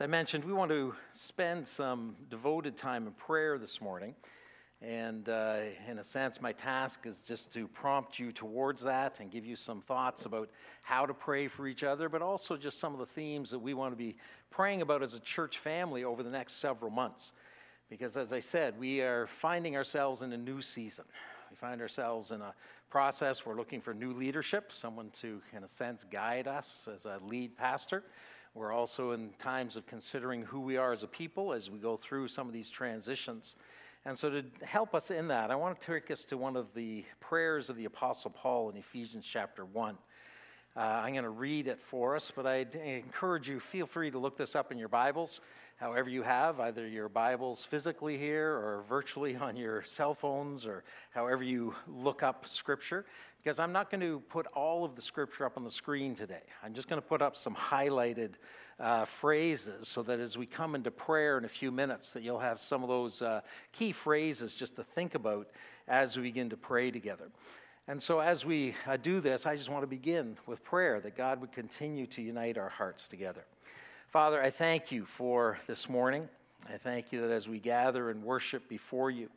As I mentioned, we want to spend some devoted time in prayer this morning. And uh, in a sense, my task is just to prompt you towards that and give you some thoughts about how to pray for each other, but also just some of the themes that we want to be praying about as a church family over the next several months. Because as I said, we are finding ourselves in a new season. We find ourselves in a process, we're looking for new leadership, someone to, in a sense, guide us as a lead pastor. We're also in times of considering who we are as a people as we go through some of these transitions. And so, to help us in that, I want to take us to one of the prayers of the Apostle Paul in Ephesians chapter 1. Uh, I'm going to read it for us, but I encourage you, feel free to look this up in your Bibles, however you have, either your Bibles physically here or virtually on your cell phones or however you look up Scripture because I'm not going to put all of the scripture up on the screen today. I'm just going to put up some highlighted uh, phrases so that as we come into prayer in a few minutes, that you'll have some of those uh, key phrases just to think about as we begin to pray together. And so, as we uh, do this, I just want to begin with prayer that God would continue to unite our hearts together. Father, I thank you for this morning. I thank you that as we gather and worship before you,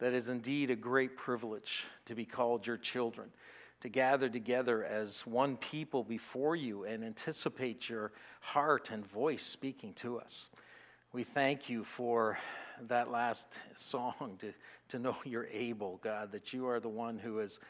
that is indeed a great privilege to be called your children, to gather together as one people before you and anticipate your heart and voice speaking to us. We thank you for that last song to, to know you're able, God, that you are the one who is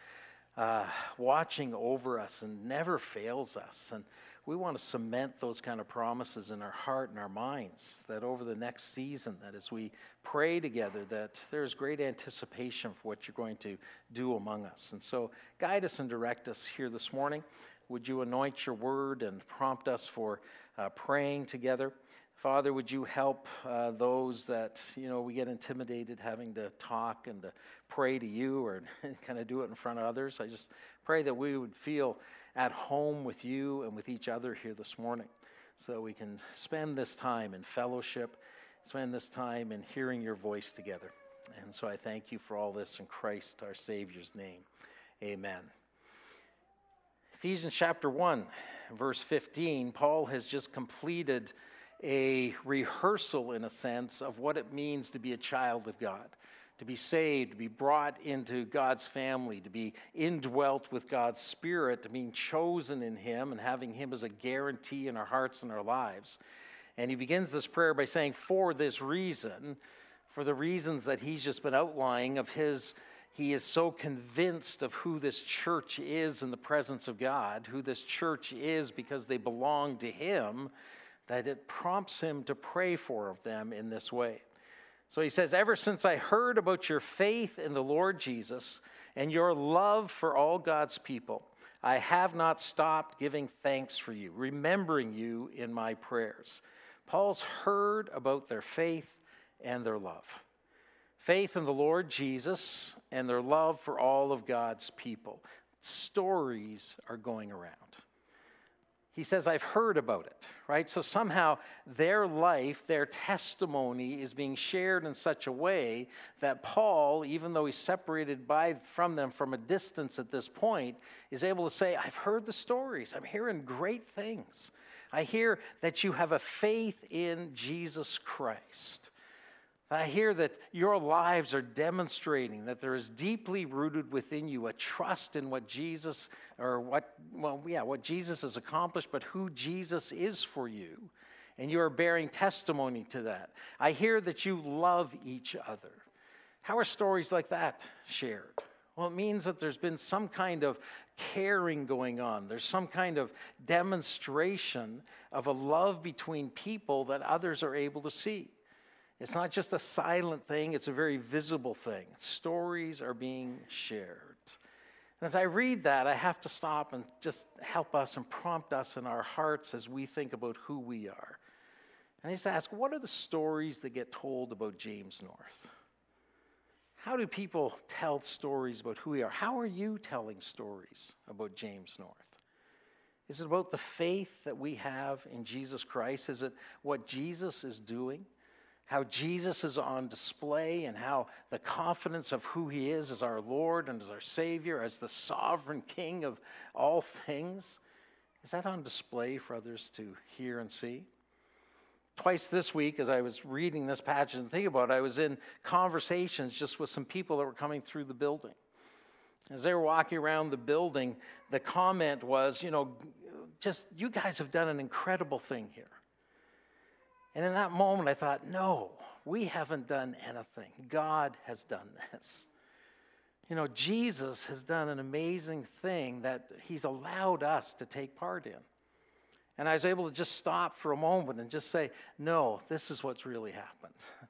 uh, watching over us and never fails us. And we want to cement those kind of promises in our heart and our minds that over the next season that as we pray together that there's great anticipation for what you're going to do among us. And so guide us and direct us here this morning. Would you anoint your word and prompt us for uh, praying together father would you help uh, those that you know we get intimidated having to talk and to pray to you or kind of do it in front of others i just pray that we would feel at home with you and with each other here this morning so that we can spend this time in fellowship, spend this time in hearing your voice together. And so I thank you for all this in Christ our Savior's name. Amen. Ephesians chapter 1, verse 15, Paul has just completed a rehearsal, in a sense, of what it means to be a child of God to be saved, to be brought into God's family, to be indwelt with God's Spirit, to being chosen in Him and having Him as a guarantee in our hearts and our lives. And he begins this prayer by saying, For this reason, for the reasons that he's just been outlining of his, he is so convinced of who this church is in the presence of God, who this church is because they belong to him, that it prompts him to pray for them in this way. So he says, Ever since I heard about your faith in the Lord Jesus and your love for all God's people, I have not stopped giving thanks for you, remembering you in my prayers. Paul's heard about their faith and their love. Faith in the Lord Jesus and their love for all of God's people. Stories are going around he says, I've heard about it, right? So somehow their life, their testimony is being shared in such a way that Paul, even though he's separated by, from them from a distance at this point, is able to say, I've heard the stories. I'm hearing great things. I hear that you have a faith in Jesus Christ. I hear that your lives are demonstrating that there is deeply rooted within you a trust in what Jesus, or what, well, yeah, what Jesus has accomplished, but who Jesus is for you. And you are bearing testimony to that. I hear that you love each other. How are stories like that shared? Well, it means that there's been some kind of caring going on. There's some kind of demonstration of a love between people that others are able to see. It's not just a silent thing, it's a very visible thing. Stories are being shared. And as I read that, I have to stop and just help us and prompt us in our hearts as we think about who we are. And I just ask, what are the stories that get told about James North? How do people tell stories about who we are? How are you telling stories about James North? Is it about the faith that we have in Jesus Christ? Is it what Jesus is doing? How Jesus is on display and how the confidence of who he is as our Lord and as our Savior, as the sovereign King of all things, is that on display for others to hear and see? twice this week, as I was reading this passage and thinking about it, I was in conversations just with some people that were coming through the building. As they were walking around the building, the comment was, you know, just you guys have done an incredible thing here. And in that moment, I thought, no, we haven't done anything. God has done this. You know, Jesus has done an amazing thing that he's allowed us to take part in. And I was able to just stop for a moment and just say, no, this is what's really happened.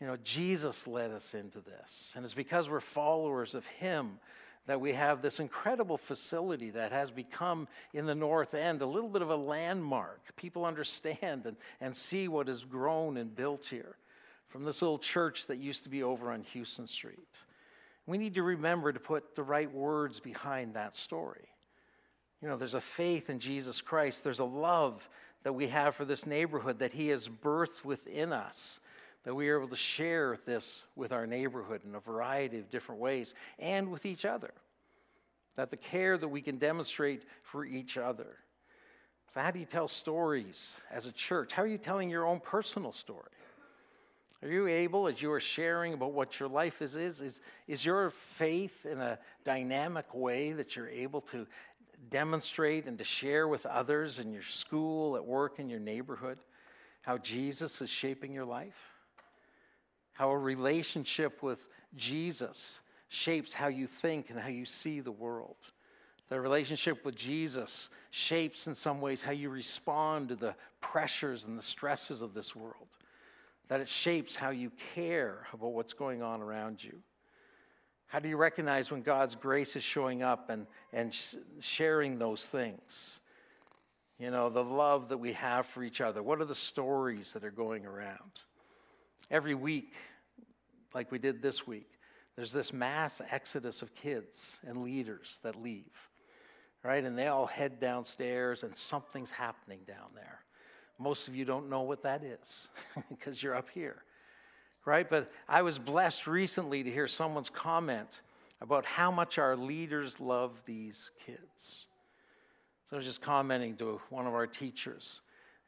You know, Jesus led us into this. And it's because we're followers of him that we have this incredible facility that has become in the north end a little bit of a landmark. People understand and, and see what has grown and built here from this little church that used to be over on Houston Street. We need to remember to put the right words behind that story. You know, there's a faith in Jesus Christ, there's a love that we have for this neighborhood that He has birthed within us, that we are able to share this with our neighborhood in a variety of different ways and with each other. That the care that we can demonstrate for each other. So, how do you tell stories as a church? How are you telling your own personal story? Are you able, as you are sharing about what your life is, is, is, is your faith in a dynamic way that you're able to demonstrate and to share with others in your school, at work, in your neighborhood, how Jesus is shaping your life? How a relationship with Jesus shapes how you think and how you see the world. The relationship with Jesus shapes, in some ways, how you respond to the pressures and the stresses of this world that it shapes how you care about what's going on around you. How do you recognize when God's grace is showing up and, and sh- sharing those things? You know, the love that we have for each other. What are the stories that are going around? Every week, like we did this week, there's this mass exodus of kids and leaders that leave, right? And they all head downstairs, and something's happening down there. Most of you don't know what that is because you're up here, right? But I was blessed recently to hear someone's comment about how much our leaders love these kids. So I was just commenting to one of our teachers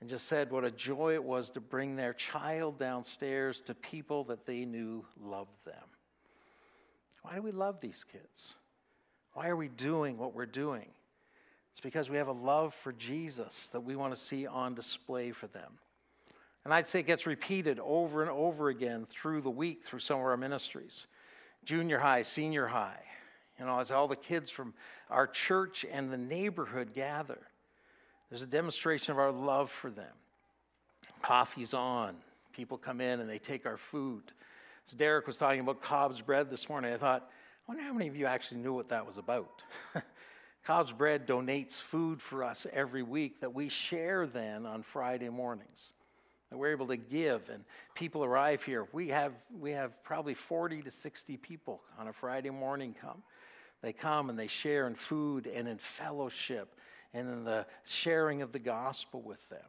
and just said what a joy it was to bring their child downstairs to people that they knew loved them. Why do we love these kids? Why are we doing what we're doing? It's because we have a love for Jesus that we want to see on display for them. And I'd say it gets repeated over and over again through the week through some of our ministries. Junior high, senior high, you know, as all the kids from our church and the neighborhood gather, there's a demonstration of our love for them. Coffee's on, people come in and they take our food. As Derek was talking about Cobb's bread this morning, I thought, I wonder how many of you actually knew what that was about. Cobb's Bread donates food for us every week that we share then on Friday mornings. That we're able to give, and people arrive here. We have, we have probably 40 to 60 people on a Friday morning come. They come and they share in food and in fellowship and in the sharing of the gospel with them.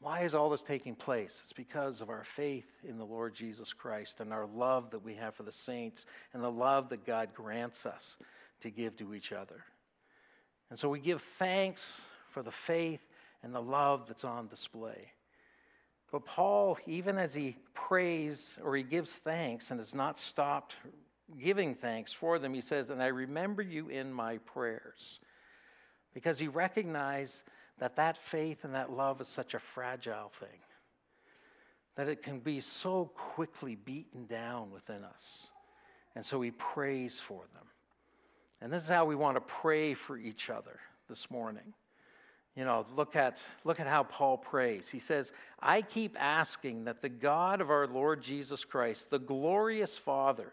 Why is all this taking place? It's because of our faith in the Lord Jesus Christ and our love that we have for the saints and the love that God grants us to give to each other. And so we give thanks for the faith and the love that's on display. But Paul, even as he prays or he gives thanks and has not stopped giving thanks for them, he says, And I remember you in my prayers. Because he recognized that that faith and that love is such a fragile thing, that it can be so quickly beaten down within us. And so he prays for them. And this is how we want to pray for each other this morning. You know, look at, look at how Paul prays. He says, I keep asking that the God of our Lord Jesus Christ, the glorious Father,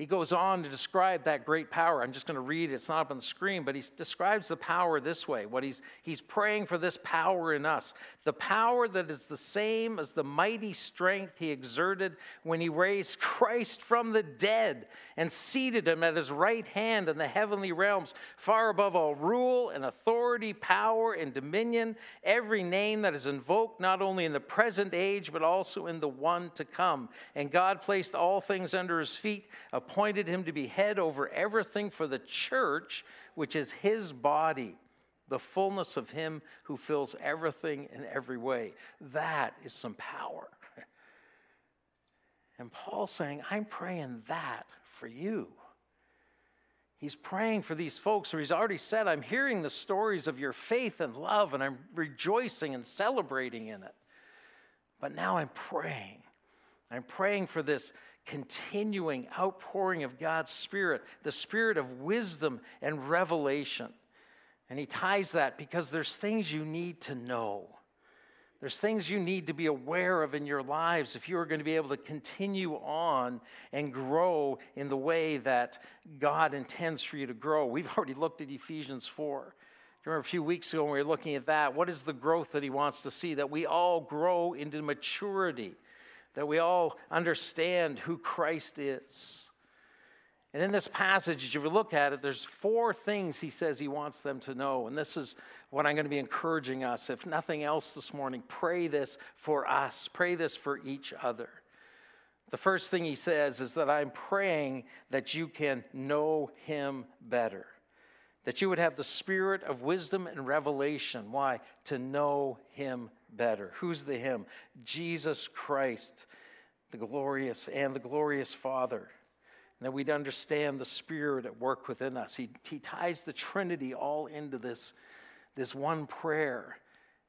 He goes on to describe that great power. I'm just going to read it. It's not up on the screen, but he describes the power this way. What he's he's praying for this power in us. The power that is the same as the mighty strength he exerted when he raised Christ from the dead and seated him at his right hand in the heavenly realms, far above all rule and authority, power and dominion, every name that is invoked not only in the present age but also in the one to come. And God placed all things under his feet appointed him to be head over everything for the church, which is his body, the fullness of him who fills everything in every way. That is some power. And Paul's saying, I'm praying that for you. He's praying for these folks, or he's already said, I'm hearing the stories of your faith and love, and I'm rejoicing and celebrating in it. But now I'm praying. I'm praying for this continuing outpouring of God's Spirit, the Spirit of wisdom and revelation. And he ties that because there's things you need to know. There's things you need to be aware of in your lives if you are going to be able to continue on and grow in the way that God intends for you to grow. We've already looked at Ephesians 4. Remember a few weeks ago when we were looking at that? What is the growth that he wants to see? That we all grow into maturity that we all understand who Christ is. And in this passage, if you look at it, there's four things he says he wants them to know. And this is what I'm going to be encouraging us. If nothing else this morning, pray this for us, pray this for each other. The first thing he says is that I'm praying that you can know him better, that you would have the spirit of wisdom and revelation. Why? To know him better. Who's the Him? Jesus Christ, the glorious and the glorious Father. And that we'd understand the Spirit at work within us. He, he ties the Trinity all into this, this one prayer.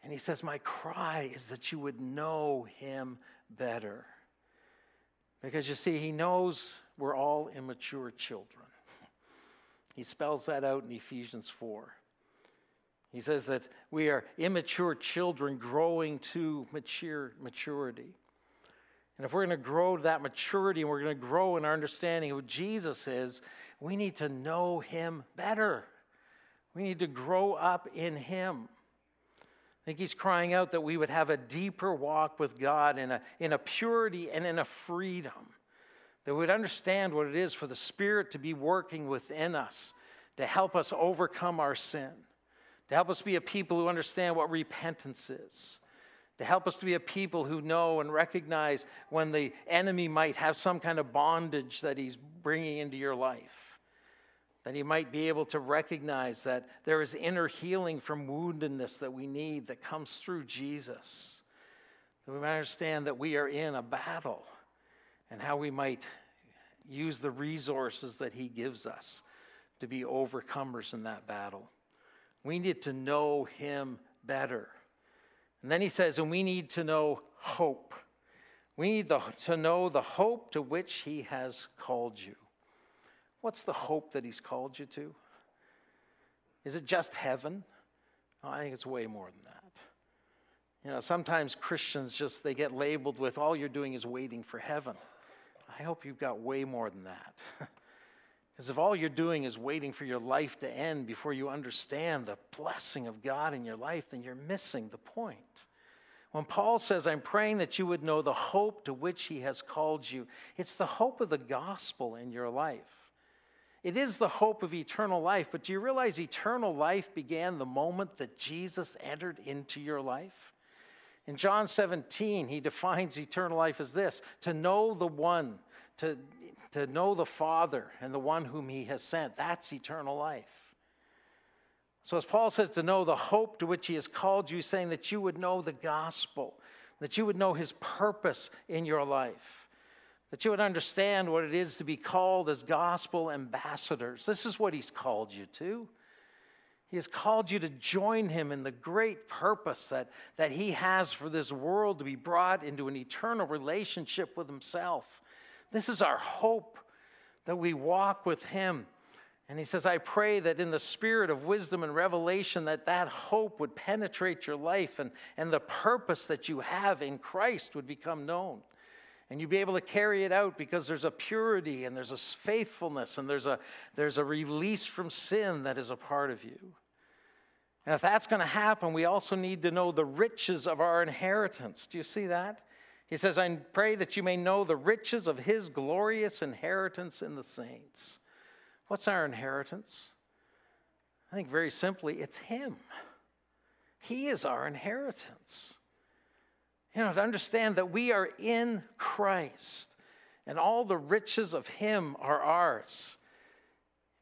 And he says, My cry is that you would know him better. Because you see, he knows we're all immature children. He spells that out in Ephesians 4. He says that we are immature children growing to mature maturity. And if we're going to grow that maturity and we're going to grow in our understanding of who Jesus is, we need to know him better. We need to grow up in him. I think he's crying out that we would have a deeper walk with God in a, in a purity and in a freedom. That we would understand what it is for the Spirit to be working within us to help us overcome our sin to help us be a people who understand what repentance is, to help us to be a people who know and recognize when the enemy might have some kind of bondage that he's bringing into your life. That he might be able to recognize that there is inner healing from woundedness that we need that comes through Jesus. That we might understand that we are in a battle and how we might use the resources that he gives us to be overcomers in that battle. We need to know him better. And then he says, and we need to know hope. We need the, to know the hope to which he has called you. What's the hope that he's called you to? Is it just heaven? Oh, I think it's way more than that. You know, sometimes Christians just they get labeled with all you're doing is waiting for heaven. I hope you've got way more than that. Because if all you're doing is waiting for your life to end before you understand the blessing of God in your life, then you're missing the point. When Paul says, I'm praying that you would know the hope to which he has called you, it's the hope of the gospel in your life. It is the hope of eternal life, but do you realize eternal life began the moment that Jesus entered into your life? In John 17, he defines eternal life as this to know the one, to to know the Father and the one whom he has sent. That's eternal life. So, as Paul says, to know the hope to which he has called you, saying that you would know the gospel, that you would know his purpose in your life, that you would understand what it is to be called as gospel ambassadors. This is what he's called you to. He has called you to join him in the great purpose that, that he has for this world to be brought into an eternal relationship with himself. This is our hope that we walk with him. And he says, I pray that in the spirit of wisdom and revelation, that that hope would penetrate your life and, and the purpose that you have in Christ would become known. and you'd be able to carry it out because there's a purity and there's a faithfulness and there's a, there's a release from sin that is a part of you. And if that's going to happen, we also need to know the riches of our inheritance. Do you see that? He says, I pray that you may know the riches of his glorious inheritance in the saints. What's our inheritance? I think very simply, it's him. He is our inheritance. You know, to understand that we are in Christ and all the riches of Him are ours.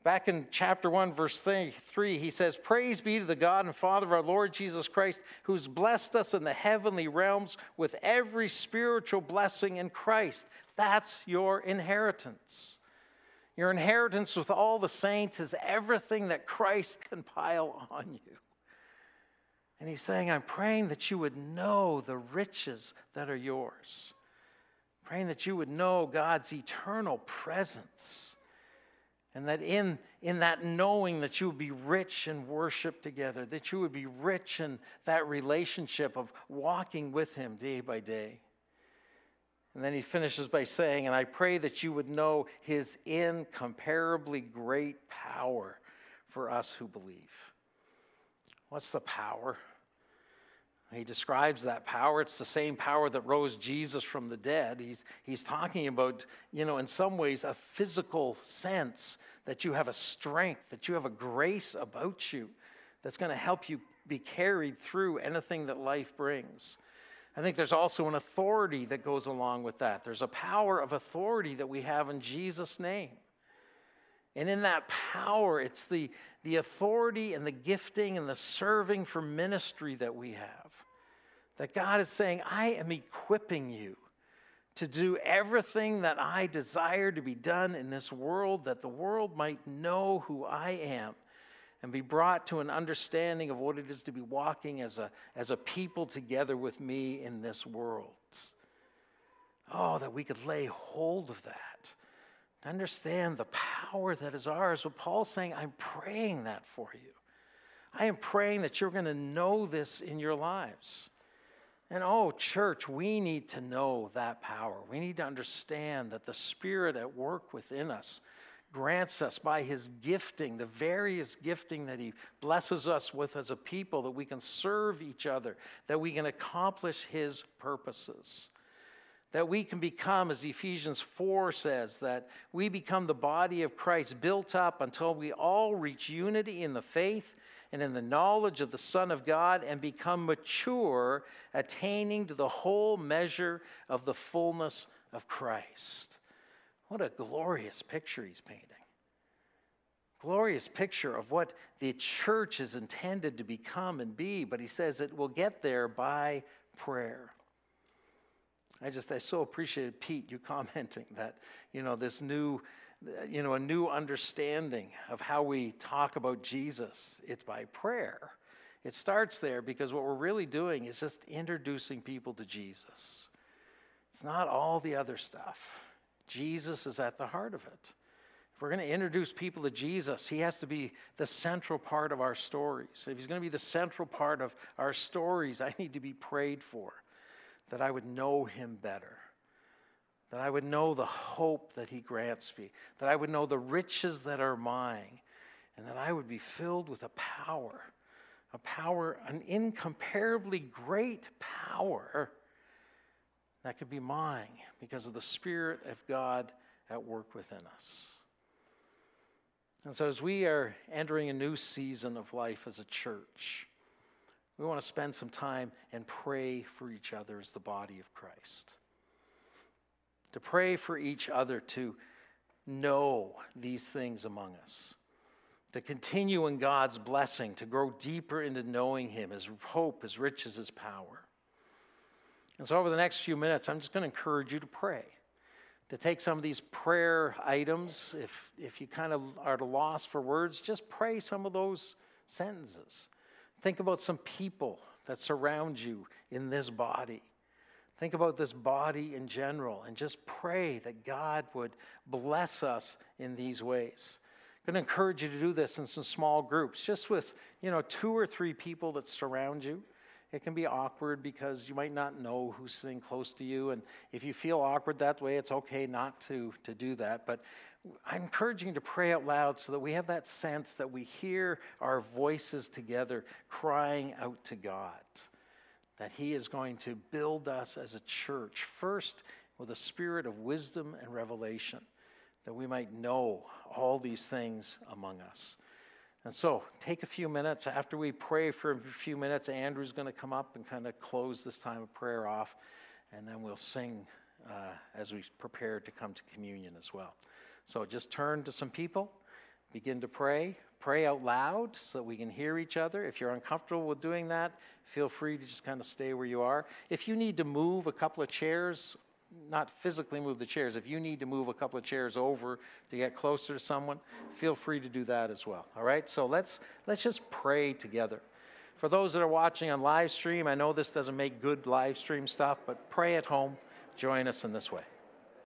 Back in chapter 1, verse 3, he says, Praise be to the God and Father of our Lord Jesus Christ, who's blessed us in the heavenly realms with every spiritual blessing in Christ. That's your inheritance. Your inheritance with all the saints is everything that Christ can pile on you. And he's saying, I'm praying that you would know the riches that are yours. Praying that you would know God's eternal presence. And that in, in that knowing that you would be rich in worship together, that you would be rich in that relationship of walking with Him day by day. And then he finishes by saying, And I pray that you would know His incomparably great power for us who believe. What's the power? He describes that power. It's the same power that rose Jesus from the dead. He's, he's talking about, you know, in some ways, a physical sense that you have a strength, that you have a grace about you that's going to help you be carried through anything that life brings. I think there's also an authority that goes along with that. There's a power of authority that we have in Jesus' name. And in that power, it's the, the authority and the gifting and the serving for ministry that we have. That God is saying, I am equipping you to do everything that I desire to be done in this world, that the world might know who I am and be brought to an understanding of what it is to be walking as a, as a people together with me in this world. Oh, that we could lay hold of that understand the power that is ours. But Paul's saying, I'm praying that for you. I am praying that you're going to know this in your lives. And oh, church, we need to know that power. We need to understand that the Spirit at work within us grants us by His gifting, the various gifting that He blesses us with as a people, that we can serve each other, that we can accomplish His purposes that we can become, as Ephesians 4 says, that we become the body of Christ, built up until we all reach unity in the faith and in the knowledge of the Son of God and become mature, attaining to the whole measure of the fullness of Christ. What a glorious picture he's painting. Glorious picture of what the church is intended to become and be, but he says it will get there by prayer. I just, I so appreciated Pete, you commenting that, you know, this new, you know, a new understanding of how we talk about Jesus. It's by prayer. It starts there because what we're really doing is just introducing people to Jesus. It's not all the other stuff. Jesus is at the heart of it. If we're going to introduce people to Jesus, he has to be the central part of our stories. If he's going to be the central part of our stories, I need to be prayed for that I would know him better, that I would know the hope that he grants me, that I would know the riches that are mine, and that I would be filled with a power, a power, an incomparably great power that could be mine because of the Spirit of God at work within us. And so, as we are entering a new season of life as a church, we want to spend some time and pray for each other as the body of Christ. To pray for each other to know these things among us. To continue in God's blessing, to grow deeper into knowing Him, His hope, His riches, His power. And so, over the next few minutes, I'm just going to encourage you to pray. To take some of these prayer items, if, if you kind of are at a loss for words, just pray some of those sentences. Think about some people that surround you in this body. Think about this body in general and just pray that God would bless us in these ways. I'm going to encourage you to do this in some small groups, just with, you know, two or three people that surround you. It can be awkward because you might not know who's sitting close to you. And if you feel awkward that way, it's okay not to, to do that. But I'm encouraging you to pray out loud so that we have that sense that we hear our voices together crying out to God. That He is going to build us as a church, first with a spirit of wisdom and revelation, that we might know all these things among us. And so, take a few minutes. After we pray for a few minutes, Andrew's going to come up and kind of close this time of prayer off, and then we'll sing uh, as we prepare to come to communion as well. So, just turn to some people, begin to pray. Pray out loud so we can hear each other. If you're uncomfortable with doing that, feel free to just kind of stay where you are. If you need to move a couple of chairs not physically move the chairs. If you need to move a couple of chairs over to get closer to someone, feel free to do that as well. All right? So let's let's just pray together. For those that are watching on live stream, I know this doesn't make good live stream stuff, but pray at home. Join us in this way.